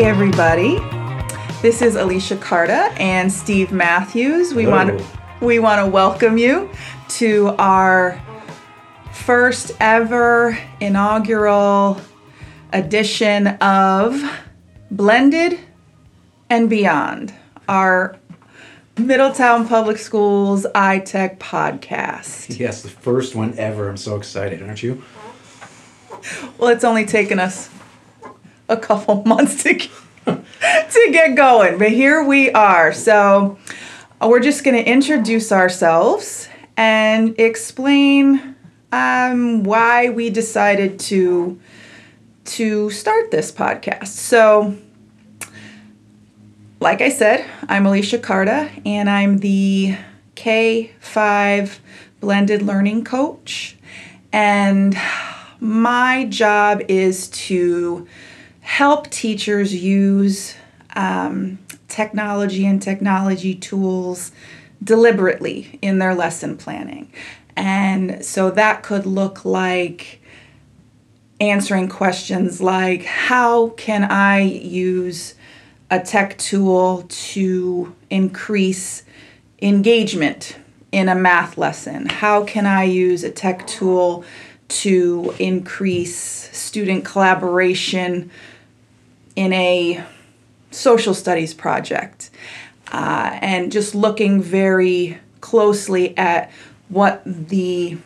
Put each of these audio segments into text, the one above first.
everybody. This is Alicia Carta and Steve Matthews. We Hello. want we want to welcome you to our first ever inaugural edition of Blended and Beyond, our Middletown Public Schools iTech podcast. Yes, the first one ever. I'm so excited, aren't you? Well, it's only taken us a couple months to get, to get going, but here we are. So, uh, we're just going to introduce ourselves and explain um, why we decided to to start this podcast. So, like I said, I'm Alicia Carta, and I'm the K5 blended learning coach. And my job is to help teachers use um, technology and technology tools deliberately in their lesson planning. And so that could look like answering questions like how can I use a tech tool to increase engagement in a math lesson? How can I use a tech tool to increase student collaboration in a social studies project? Uh, and just looking very closely at what the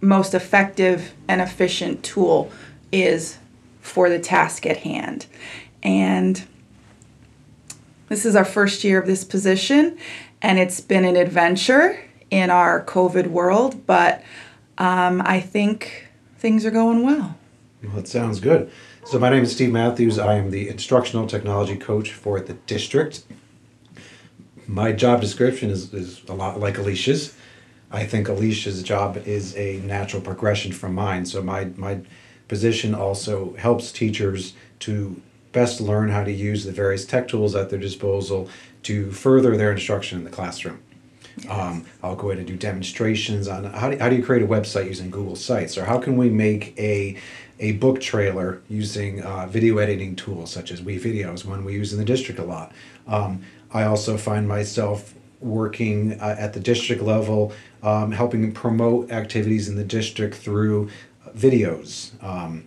most effective and efficient tool is for the task at hand. And this is our first year of this position, and it's been an adventure in our COVID world, but um, I think things are going well. Well, that sounds good. So, my name is Steve Matthews. I am the instructional technology coach for the district. My job description is, is a lot like Alicia's. I think Alicia's job is a natural progression from mine. So, my, my position also helps teachers to best learn how to use the various tech tools at their disposal to further their instruction in the classroom. Um, I'll go ahead and do demonstrations on how do, how do you create a website using Google Sites, or how can we make a a book trailer using uh, video editing tools such as WeVideos, one we use in the district a lot. Um, I also find myself working uh, at the district level, um, helping promote activities in the district through videos. Um,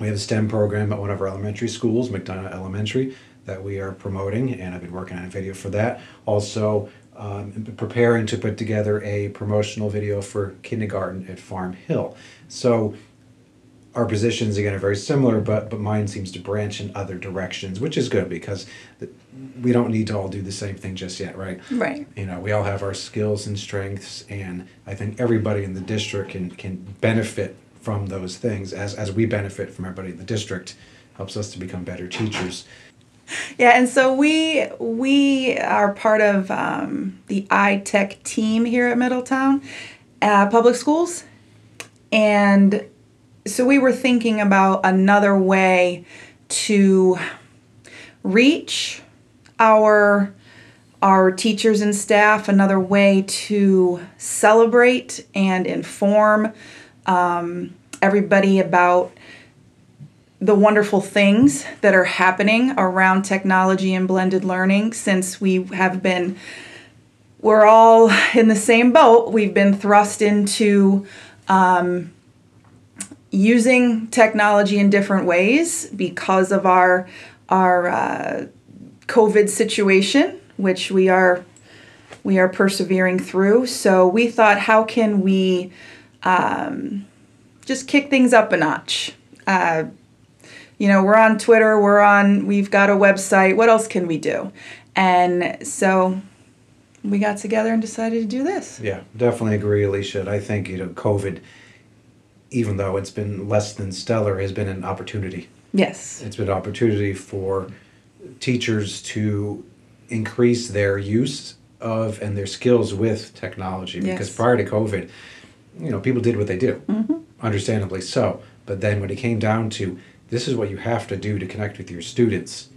we have a STEM program at one of our elementary schools, Macdonough Elementary, that we are promoting, and I've been working on a video for that. Also, um, preparing to put together a promotional video for kindergarten at Farm Hill. So, our positions again are very similar, but but mine seems to branch in other directions, which is good because we don't need to all do the same thing just yet, right? Right. You know, we all have our skills and strengths, and I think everybody in the district can can benefit from those things as as we benefit from everybody in the district. Helps us to become better teachers. Yeah, and so we we are part of um, the iTech team here at Middletown uh, Public Schools, and so we were thinking about another way to reach our our teachers and staff, another way to celebrate and inform um, everybody about the wonderful things that are happening around technology and blended learning since we have been we're all in the same boat. We've been thrust into um, using technology in different ways because of our our uh, covid situation which we are we are persevering through. So we thought how can we um, just kick things up a notch? Uh, you know we're on twitter we're on we've got a website what else can we do and so we got together and decided to do this Yeah, definitely agree, Alicia. I think you know, COVID, even though it's been less than stellar, has been an opportunity. yes It's been an opportunity for teachers to increase their use of and their skills with technology. Because Yes. prior to COVID, you know, people did what they do, Mm-hmm. understandably so. But then when it came down to this is what you have to do to connect with your students,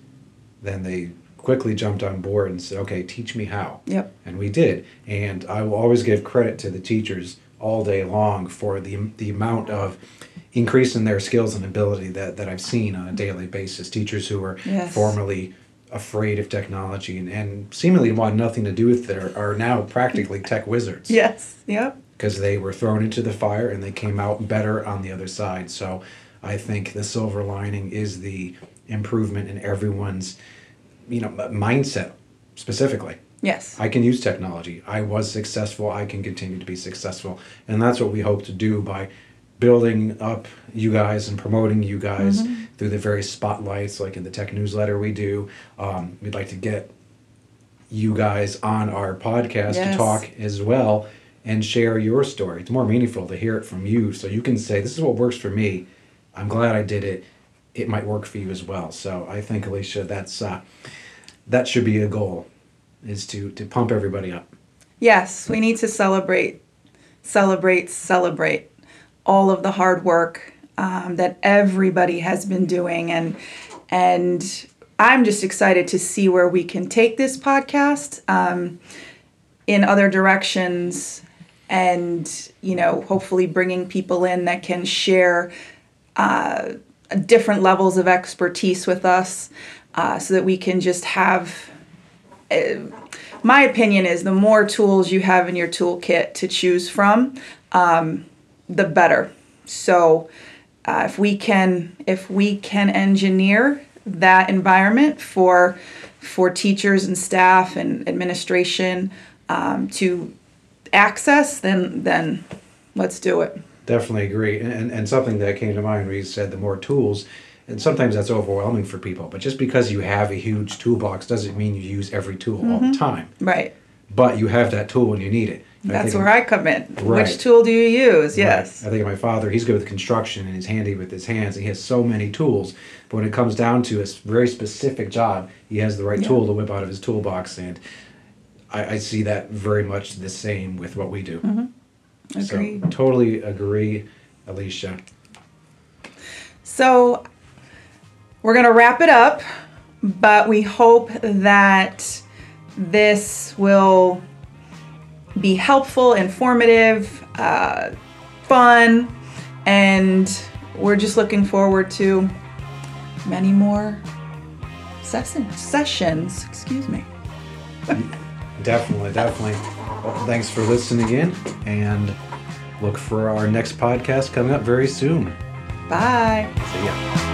then they quickly jumped on board and said, okay, teach me how. Yep. And we did. And I will always give credit to the teachers all day long for the the amount of increase in their skills and ability that, that I've seen on a daily basis. Teachers who were Yes. formerly afraid of technology and, and seemingly wanted nothing to do with it are, are now practically tech wizards Yes. Yep. because they were thrown into the fire and they came out better on the other side. So I think the silver lining is the improvement in everyone's, you know, mindset specifically. Yes. I can use technology. I was successful. I can continue to be successful. And that's what we hope to do by building up you guys and promoting you guys through the various spotlights, like in the tech newsletter we do. Um, we'd like to get you guys on our podcast Yes. to talk as well and share your story. It's more meaningful to hear it from you so you can say, This is what works for me. I'm glad I did it. It might work for you as well. So I think, Alicia, that's uh, that should be a goal is to to pump everybody up. Yes, we need to celebrate, celebrate, celebrate all of the hard work um, that everybody has been doing, and and I'm just excited to see where we can take this podcast um, in other directions, and you know, hopefully bringing people in that can share uh, different levels of expertise with us, uh, so that we can just have my opinion is the more tools you have in your toolkit to choose from, um, the better. So uh, if we can if we can engineer that environment for for teachers and staff and administration um, to access, then then let's do it. Definitely agree. And, and, and something that came to mind when you said the more tools, and sometimes that's overwhelming for people, but just because you have a huge toolbox doesn't mean you use every tool all the time. Right. But you have that tool when you need it. And That's think- where I come in. Right. Which tool do you use? Yes. Right. I think my father, he's good with construction and he's handy with his hands. And he has so many tools. But when it comes down to a very specific job, he has the right Yeah. tool to whip out of his toolbox. And I, I see that very much the same with what we do. Mm-hmm. Agreed. So totally agree, Alicia. So we're going to wrap it up, but we hope that this will be helpful, informative, uh, fun, and we're just looking forward to many more session, sessions. Excuse me. Definitely, definitely. Well, thanks for listening in and look for our next podcast coming up very soon. Bye. See ya.